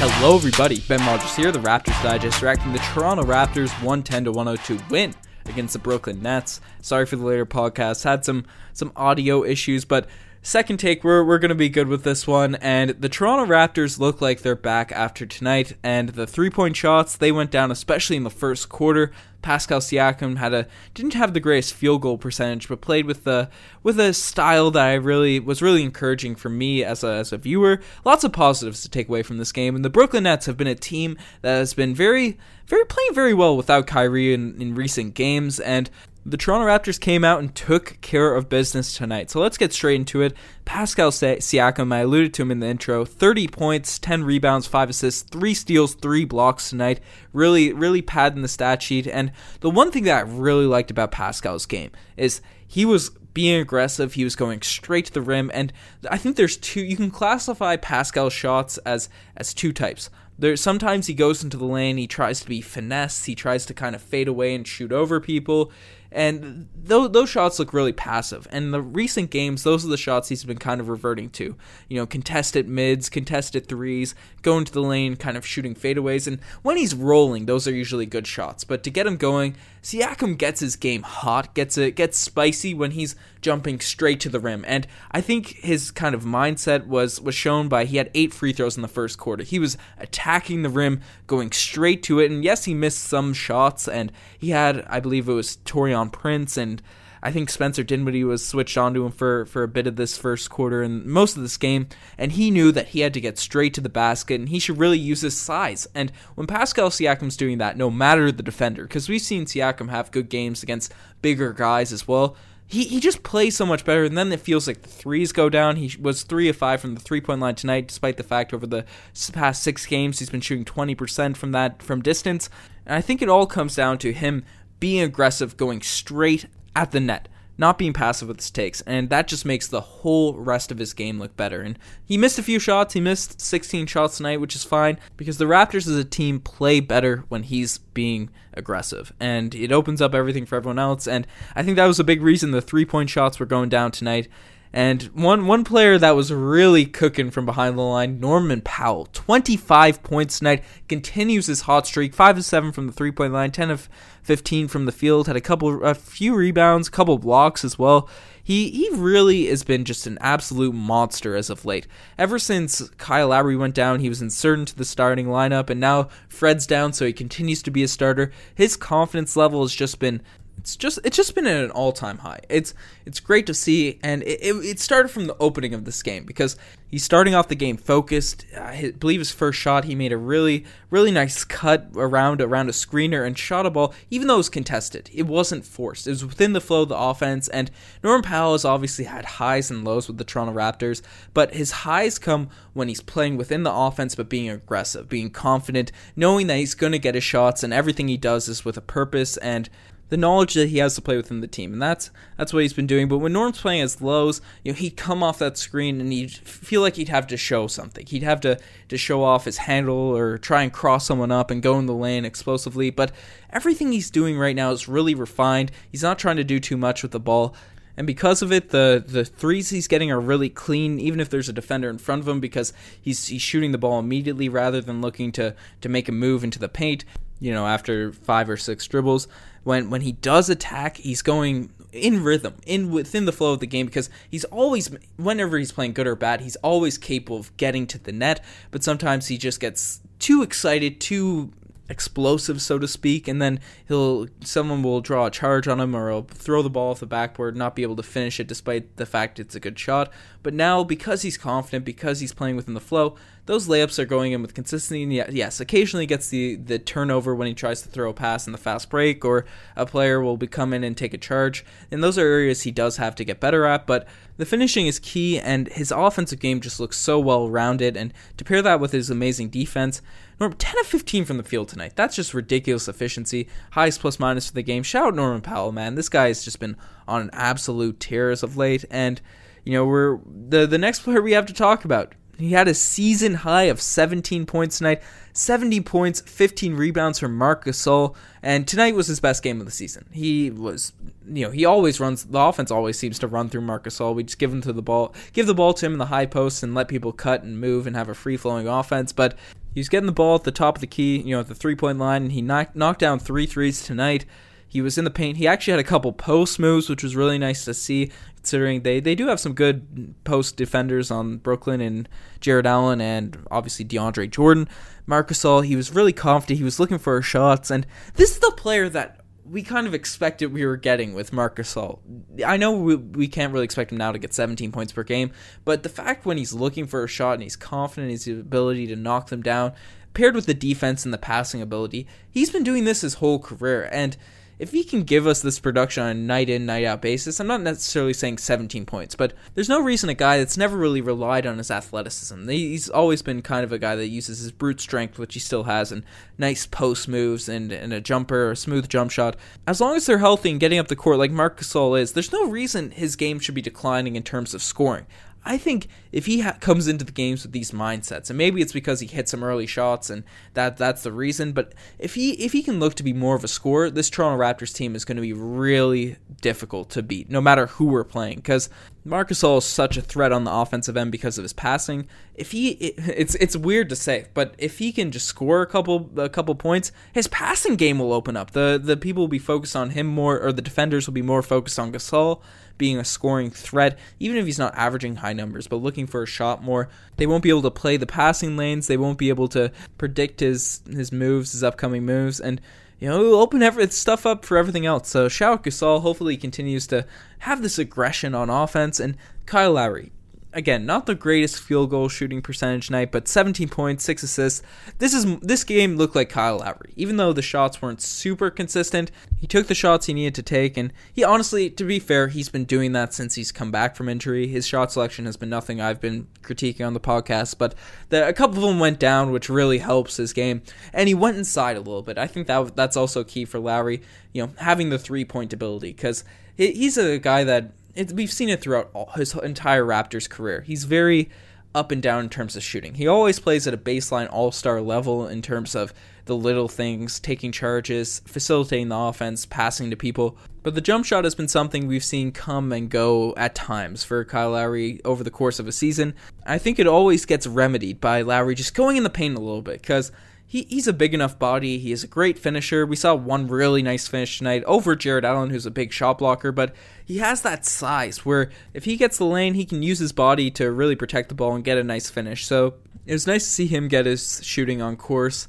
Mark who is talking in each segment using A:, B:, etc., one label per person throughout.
A: Hello, everybody. Ben Rogers here, the Raptors Digest, reacting the Toronto Raptors 110 to 102 win against the Brooklyn Nets. Sorry for the later podcast. Had some some audio issues, but second take, we're, we're going to be good with this one. And the Toronto Raptors look like they're back after tonight. And the three point shots, they went down, especially in the first quarter. Pascal Siakam had a didn't have the greatest field goal percentage, but played with the with a style that I really was really encouraging for me as a as a viewer. Lots of positives to take away from this game, and the Brooklyn Nets have been a team that has been very very playing very well without Kyrie in, in recent games, and the Toronto Raptors came out and took care of business tonight. So let's get straight into it. Pascal Siakam, I alluded to him in the intro, 30 points, 10 rebounds, 5 assists, 3 steals, 3 blocks tonight. Really, really padding the stat sheet. And the one thing that I really liked about Pascal's game is he was being aggressive. He was going straight to the rim, and I think there's two. You can classify Pascal's shots as as two types. There sometimes he goes into the lane, he tries to be finesse, he tries to kind of fade away and shoot over people, and those, those shots look really passive. And the recent games, those are the shots he's been kind of reverting to. You know, contested mids, contested threes, going to the lane, kind of shooting fadeaways. And when he's rolling, those are usually good shots. But to get him going, Siakam gets his game hot, gets it gets spicy when he's jumping straight to the rim. And I think his kind of mindset was was shown by he had eight free throws in the first quarter. He was attacking the rim, going straight to it. And yes, he missed some shots, and he had, I believe it was Taurean Prince and I think Spencer Dinwiddie was switched onto him for, for a bit of this first quarter and most of this game, and he knew that he had to get straight to the basket and he should really use his size. And when Pascal Siakam's doing that, no matter the defender, because we've seen Siakam have good games against bigger guys as well, he, he just plays so much better, and then it feels like the threes go down. He was three of five from the three point line tonight, despite the fact over the past six games he's been shooting twenty percent from that from distance. And I think it all comes down to him being aggressive, going straight at the net, not being passive with his takes, and that just makes the whole rest of his game look better. And he missed a few shots. He missed 16 shots tonight, which is fine because the Raptors as a team play better when he's being aggressive, and it opens up everything for everyone else. And I think that was a big reason the three point shots were going down tonight. And one one player that was really cooking from behind the line, Norman Powell, 25 points tonight, continues his hot streak, 5 of 7 from the three-point line, 10 of 15 from the field, had a couple a few rebounds, a couple blocks as well. He he really has been just an absolute monster as of late. Ever since Kyle Lowry went down, he was inserted into the starting lineup and now Fred's down so he continues to be a starter. His confidence level has just been it's just it's just been at an all time high. It's it's great to see, and it, it, it, started from the opening of this game because he's starting off the game focused. Uh, I believe his first shot, he made a really really nice cut around around a screener and shot a ball, even though it was contested. It wasn't forced. It was within the flow of the offense. And Norman Powell has obviously had highs and lows with the Toronto Raptors, but his highs come when he's playing within the offense, but being aggressive, being confident, knowing that he's going to get his shots, and everything he does is with a purpose and the knowledge that he has to play within the team, and that's that's what he's been doing. But when Norm's playing as lows, you know, he'd come off that screen and he'd feel like he'd have to show something. He'd have to to show off his handle or try and cross someone up and go in the lane explosively. But everything he's doing right now is really refined. He's not trying to do too much with the ball. And because of it, the the threes he's getting are really clean, even if there's a defender in front of him, because he's he's shooting the ball immediately rather than looking to to make a move into the paint. You know, after five or six dribbles, when when he does attack, he's going in rhythm, in within the flow of the game because he's always whenever he's playing good or bad, he's always capable of getting to the net, but sometimes he just gets too excited, too explosive, so to speak, and then he'll someone will draw a charge on him or he'll throw the ball off the backboard, not be able to finish it despite the fact it's a good shot. But now because he's confident, because he's playing within the flow, those layups are going in with consistency. And yes, occasionally gets the the turnover when he tries to throw a pass in the fast break, or a player will be come in and take a charge. And those are areas he does have to get better at. But the finishing is key, and his offensive game just looks so well rounded. And to pair that with his amazing defense, Norm, 10 of 15 from the field tonight. That's just ridiculous efficiency. Highest plus minus for the game. Shout out Norman Powell, man. This guy has just been on an absolute tear as of late. And, you know, we're the, the next player we have to talk about He had a season high of 17 points tonight, 70 points, 15 rebounds from Marc Gasol, and tonight was his best game of the season. He was, you know, he always runs. The offense always seems to run through Marc Gasol. We just give him to the ball, give the ball to him in the high post, and let people cut and move and have a free flowing offense. But he's getting the ball at the top of the key, you know, at the three point line, and he knocked knocked down three threes tonight. He was in the paint. He actually had a couple post moves, which was really nice to see, considering they, they do have some good post defenders on Brooklyn and Jarrett Allen and obviously DeAndre Jordan. Marc Gasol, he was really confident. He was looking for shots, and this is the player that we kind of expected we were getting with Marc Gasol. I know we, we can't really expect him now to get 17 points per game, but the fact when he's looking for a shot and he's confident in his ability to knock them down, paired with the defense and the passing ability, he's been doing this his whole career. And if he can give us this production on a night in, night out basis, I'm not necessarily saying 17 points, but there's no reason a guy that's never really relied on his athleticism. He's always been kind of a guy that uses his brute strength, which he still has, and nice post moves and, and a jumper, a smooth jump shot. As long as they're healthy and getting up the court like Marc Gasol is, there's no reason his game should be declining in terms of scoring. I think if he ha- comes into the games with these mindsets, and maybe it's because he hit some early shots and that that's the reason, but if he if he can look to be more of a scorer, this Toronto Raptors team is going to be really difficult to beat, no matter who we're playing. Because Marc Gasol is such a threat on the offensive end because of his passing. If he, it, it's it's weird to say, but if he can just score a couple a couple points, his passing game will open up. the The people will be focused on him more, or the defenders will be more focused on Gasol being a scoring threat, even if he's not averaging high numbers, but looking for a shot more. They won't be able to play the passing lanes. They won't be able to predict his his moves, his upcoming moves, and you know, open every, stuff up for everything else. So shout Gasol hopefully continues to have this aggression on offense, and Kyle Lowry again, not the greatest field goal shooting percentage night, but 17 points, six assists. This is this game looked like Kyle Lowry, even though the shots weren't super consistent. He took the shots he needed to take, and he honestly, to be fair, he's been doing that since he's come back from injury. His shot selection has been nothing I've been critiquing on the podcast, but the, a couple of them went down, which really helps his game. And he went inside a little bit. I think that that's also key for Lowry. You know, having the three point ability because he's a guy that it, we've seen it throughout all, his entire Raptors career. He's very up and down in terms of shooting. He always plays at a baseline all star level in terms of the little things, taking charges, facilitating the offense, passing to people. But the jump shot has been something we've seen come and go at times for Kyle Lowry over the course of a season. I think it always gets remedied by Lowry just going in the paint a little bit because he, he's a big enough body. He is a great finisher. We saw one really nice finish tonight over Jarrett Allen, who's a big shot blocker, but he has that size where if he gets the lane, he can use his body to really protect the ball and get a nice finish. So it was nice to see him get his shooting on course.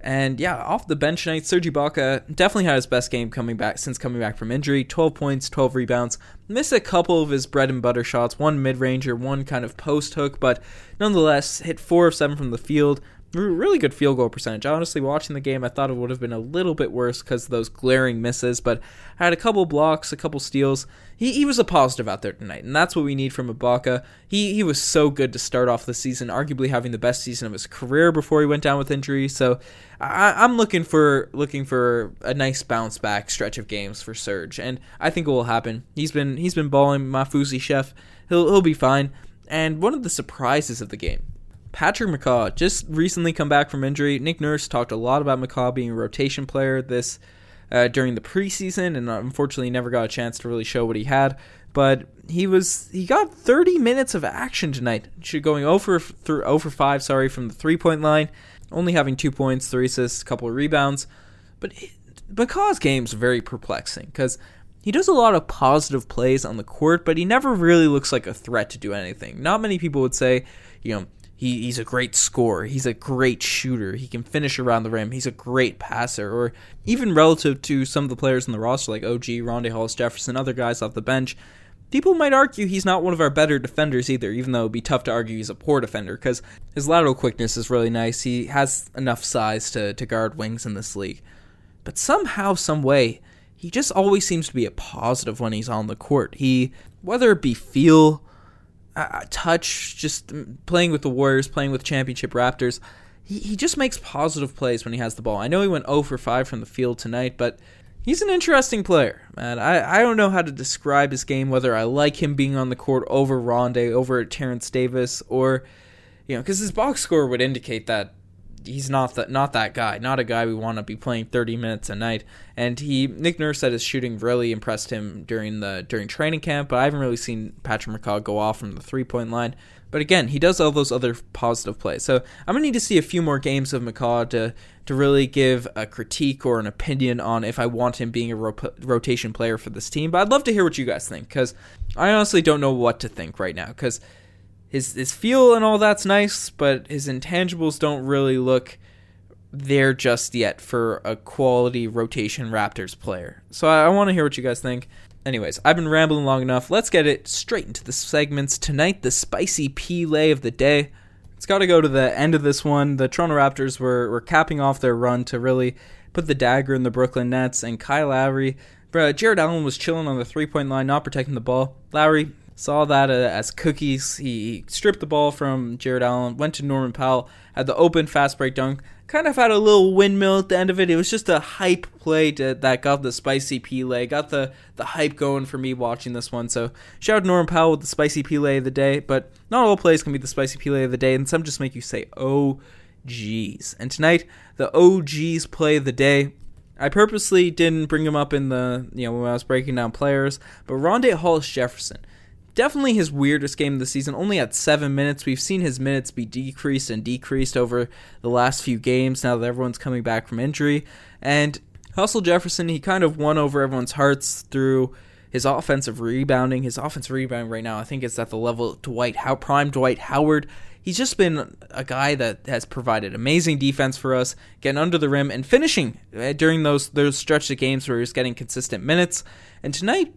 A: And yeah, off the bench tonight, Serge Ibaka definitely had his best game coming back since coming back from injury. 12 points, 12 rebounds. Missed a couple of his bread and butter shots, one mid ranger, one kind of post hook, but nonetheless hit four of seven from the field really good field goal percentage. Honestly, watching the game, I thought it would have been a little bit worse because of those glaring misses, but I had a couple blocks, a couple steals. He, he was a positive out there tonight, and that's what we need from Ibaka. He he was so good to start off the season, arguably having the best season of his career before he went down with injury. So I, am looking for looking for a nice bounce back stretch of games for Serge, and I think it will happen. He's been he's been balling Mafusi chef. He'll he'll be fine. And one of the surprises of the game Patrick McCaw just recently come back from injury. Nick Nurse talked a lot about McCaw being a rotation player this uh, during the preseason, and unfortunately never got a chance to really show what he had. But he was he got 30 minutes of action tonight, going over through over five, sorry, from the three point line, only having two points, three assists, a couple of rebounds. But McCaw's game's very perplexing because he does a lot of positive plays on the court, but he never really looks like a threat to do anything. Not many people would say, you know, he, he's a great scorer. He's a great shooter. He can finish around the rim. He's a great passer. Or even relative to some of the players in the roster, like OG, Rondae Hollis Jefferson, other guys off the bench, people might argue he's not one of our better defenders either, even though it'd be tough to argue he's a poor defender because his lateral quickness is really nice. He has enough size to, to guard wings in this league. But somehow, some way, he just always seems to be a positive when he's on the court. He, whether it be feel, touch, just playing with the Warriors, playing with championship Raptors. He, he just makes positive plays when he has the ball. I know he went 0 for 5 from the field tonight, but he's an interesting player, man. I, I don't know how to describe his game, whether I like him being on the court over Rondae, over Terence Davis, or you know, because his box score would indicate that he's not that not that guy, not a guy we want to be playing 30 minutes a night. And he Nick Nurse said his shooting really impressed him during the during training camp, but I haven't really seen Patrick McCaw go off from the three point line. But again, he does all those other positive plays. So I'm gonna need to see a few more games of McCaw to to really give a critique or an opinion on if I want him being a ro- rotation player for this team. But I'd love to hear what you guys think because I honestly don't know what to think right now because his his feel and all that's nice, but his intangibles don't really look there just yet for a quality rotation Raptors player. So I, I want to hear what you guys think. Anyways, I've been rambling long enough. Let's get it straight into the segments. Tonight, the spicy P-lay of the day. It's got to go to the end of this one. The Toronto Raptors were, were capping off their run to really put the dagger in the Brooklyn Nets, and Kyle Lowry. Jarrett Allen was chilling on the three point line, not protecting the ball. Lowry saw that uh, as cookies. He stripped the ball from Jarrett Allen, went to Norman Powell, had the open fast break dunk. Kind of had a little windmill at the end of it. It was just a hype play to, that got the spicy P-lay, got the, the hype going for me watching this one. So shout out Norman Powell with the spicy P-lay of the day. But not all plays can be the spicy P-lay of the day, and some just make you say, oh, geez. And tonight, the OG's play of the day I purposely didn't bring him up in the you know when I was breaking down players, but Rondae Hollis Jefferson definitely his weirdest game of the season. Only at seven minutes. We've seen his minutes be decreased and decreased over the last few games now that everyone's coming back from injury. And Hustle Jefferson, he kind of won over everyone's hearts through his offensive rebounding. His offensive rebounding right now, I think, is at the level of Dwight How prime Dwight Howard. He's just been a guy that has provided amazing defense for us, getting under the rim and finishing uh, during those those stretch of games where he's getting consistent minutes. And tonight,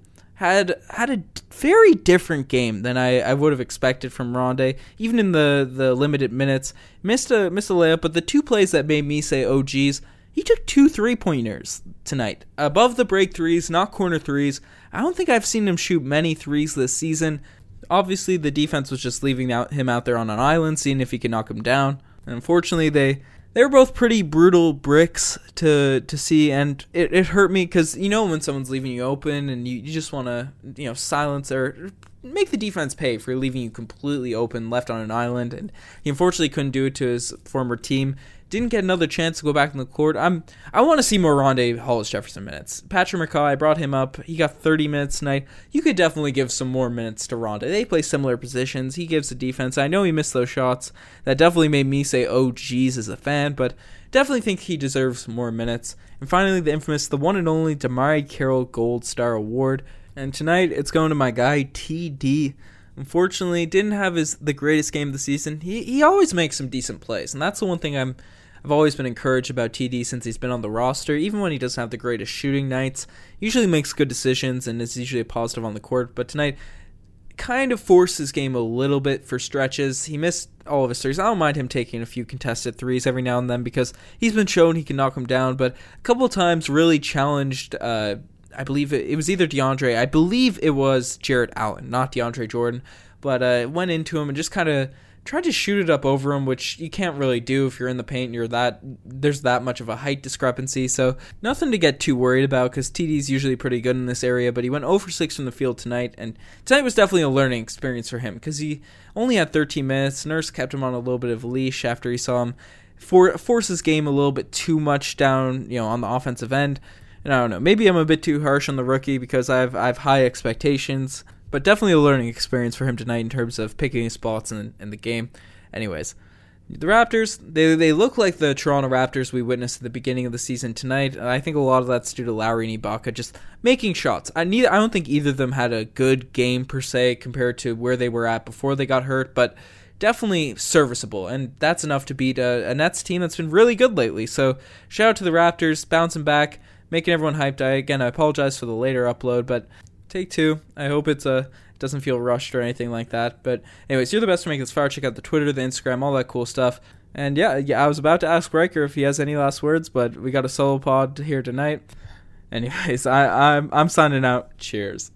A: had had a very different game than I, I would have expected from Rondae. Even in the, the limited minutes, missed a missed a layup, but the two plays that made me say, "Oh geez," he took two three pointers tonight, above the break threes, not corner threes. I don't think I've seen him shoot many threes this season. Obviously, the defense was just leaving out him out there on an island, seeing if he could knock him down. And unfortunately, they they were both pretty brutal bricks to to see, and it, it hurt me because you know when someone's leaving you open and you, you just want to you know silence or make the defense pay for leaving you completely open, left on an island, and he unfortunately couldn't do it to his former team didn't get another chance to go back in the court. I'm I want to see more Rondae Hollis Jefferson minutes. Patrick McCaw, I brought him up. He got 30 minutes tonight. You could definitely give some more minutes to Rondae. They play similar positions. He gives the defense. I know he missed those shots. That definitely made me say, "Oh, geez," as a fan, but definitely think he deserves more minutes. And finally, the infamous, the one and only DeMarre Carroll Gold Star Award. And tonight, it's going to my guy TD. Unfortunately, didn't have his the greatest game of the season. He he always makes some decent plays, and that's the one thing I'm I've always been encouraged about TD since he's been on the roster. Even when he doesn't have the greatest shooting nights, usually makes good decisions and is usually a positive on the court. But tonight, kind of forced his game a little bit for stretches. He missed all of his threes. I don't mind him taking a few contested threes every now and then because he's been shown he can knock them down. But a couple times, really challenged. Uh, I believe it, it, was either DeAndre. I believe it was Jarrett Allen, not DeAndre Jordan. But uh, went into him and just kind of tried to shoot it up over him, which you can't really do if you're in the paint and you're that there's that much of a height discrepancy. So nothing to get too worried about because TD's usually pretty good in this area. But he went over 6 from the field tonight, and tonight was definitely a learning experience for him because he only had 13 minutes. Nurse kept him on a little bit of a leash after he saw him for force his game a little bit too much down, you know, on the offensive end. And I don't know, maybe I'm a bit too harsh on the rookie because I've I've high expectations but definitely a learning experience for him tonight in terms of picking his spots in, in the game. Anyways, the Raptors, they, they look like the Toronto Raptors we witnessed at the beginning of the season tonight. I think a lot of that's due to Lowry and Ibaka just making shots. I need I don't think either of them had a good game per se compared to where they were at before they got hurt, but definitely serviceable, and that's enough to beat a, a Nets team that's been really good lately. So shout out to the Raptors, bouncing back, making everyone hyped. I, again, I apologize for the later upload, but take two. I hope it's a it doesn't feel rushed or anything like that. But anyways, you're the best to make this far. Check out the Twitter, the Instagram, all that cool stuff. And yeah, yeah, I was about to ask Riker if he has any last words, but we got a solo pod here tonight. Anyways, I, I'm I'm signing out. Cheers.